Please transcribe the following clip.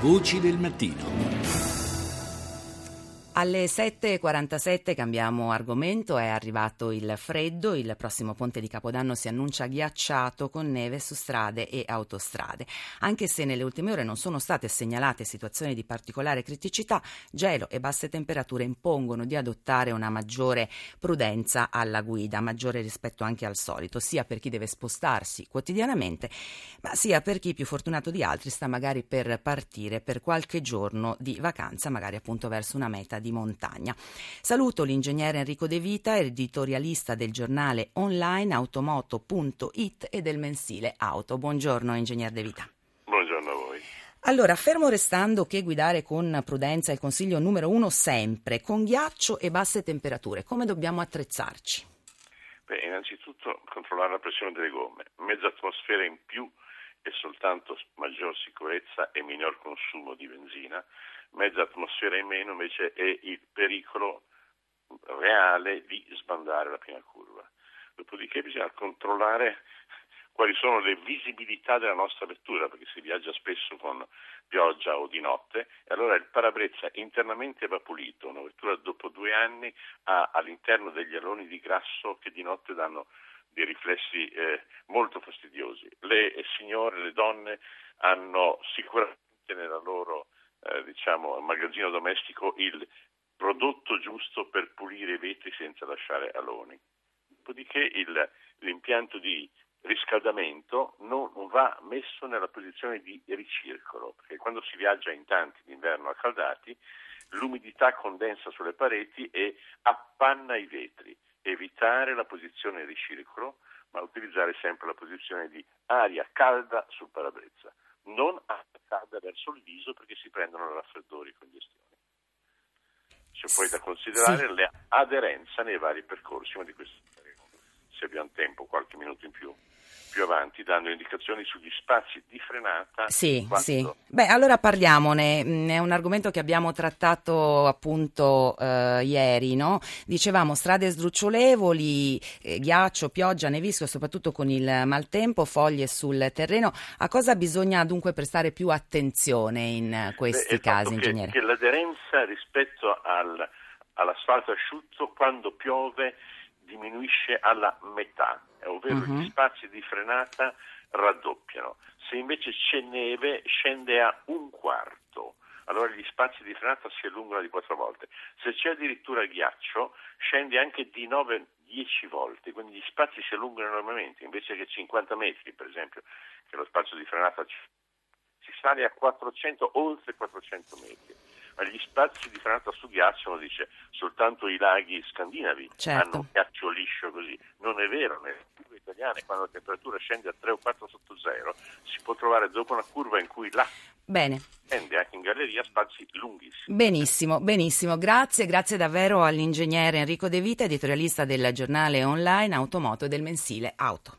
Voci del mattino. Alle 7.47 cambiamo argomento, è arrivato il freddo, il prossimo ponte di Capodanno si annuncia ghiacciato con neve su strade e autostrade. Anche se nelle ultime ore non sono state segnalate situazioni di particolare criticità, gelo e basse temperature impongono di adottare una maggiore prudenza alla guida, maggiore rispetto anche al solito, sia per chi deve spostarsi quotidianamente, ma sia per chi più fortunato di altri sta magari per partire per qualche giorno di vacanza, magari appunto verso una meta di montagna. Saluto l'ingegnere Enrico De Vita, editorialista del giornale online automoto.it e del mensile Auto. Buongiorno, ingegner De Vita. Buongiorno a voi. Allora, fermo restando che guidare con prudenza è il consiglio numero uno sempre, con ghiaccio e basse temperature, come dobbiamo attrezzarci? Beh, innanzitutto controllare la pressione delle gomme. Mezza atmosfera in più è soltanto maggior sicurezza e minor consumo di benzina mezza atmosfera in meno invece è il pericolo reale di sbandare la prima curva. Dopodiché bisogna controllare quali sono le visibilità della nostra vettura, perché si viaggia spesso con pioggia o di notte, e allora il parabrezza internamente va pulito. Una vettura dopo due anni ha all'interno degli aloni di grasso che di notte danno dei riflessi eh, molto fastidiosi. Le signore, le donne hanno sicuramente nella loro eh, diciamo, magazzino domestico il prodotto giusto per pulire i vetri senza lasciare aloni. Dopodiché il, l'impianto di riscaldamento non va messo nella posizione di ricircolo, perché quando si viaggia in tanti d'inverno accaldati, l'umidità condensa sulle pareti e appanna i vetri. Evitare la posizione ricircolo, ma utilizzare sempre la posizione di aria calda sul parabrezza non attaccata verso il viso perché si prendono raffreddori e congestioni. C'è poi da considerare sì. l'aderenza nei vari percorsi, ma di questo se abbiamo tempo, qualche minuto in più più avanti dando indicazioni sugli spazi di frenata. Sì, sì. Beh, allora parliamone. Mm, è un argomento che abbiamo trattato appunto eh, ieri, no? Dicevamo strade sdrucciolevoli, eh, ghiaccio, pioggia, nevisco, soprattutto con il maltempo, foglie sul terreno. A cosa bisogna dunque prestare più attenzione in questi Beh, casi, che, ingegnere? Che l'aderenza rispetto al, all'asfalto asciutto quando piove diminuisce alla metà, ovvero uh-huh. gli spazi di frenata raddoppiano. Se invece c'è neve scende a un quarto, allora gli spazi di frenata si allungano di quattro volte. Se c'è addirittura ghiaccio scende anche di 9-10 volte, quindi gli spazi si allungano enormemente, invece che 50 metri per esempio, che lo spazio di frenata si sale a 400, oltre 400 metri ma gli spazi di frenata su ghiaccio, dice, soltanto i laghi scandinavi certo. hanno ghiaccio liscio così. Non è vero, nelle curve italiane quando la temperatura scende a 3 o 4 sotto zero si può trovare dopo una curva in cui l'acqua Bene. scende anche in galleria spazi lunghissimi. Benissimo, benissimo. Grazie, grazie davvero all'ingegnere Enrico De Vita, editorialista del giornale online Automoto e del mensile Auto.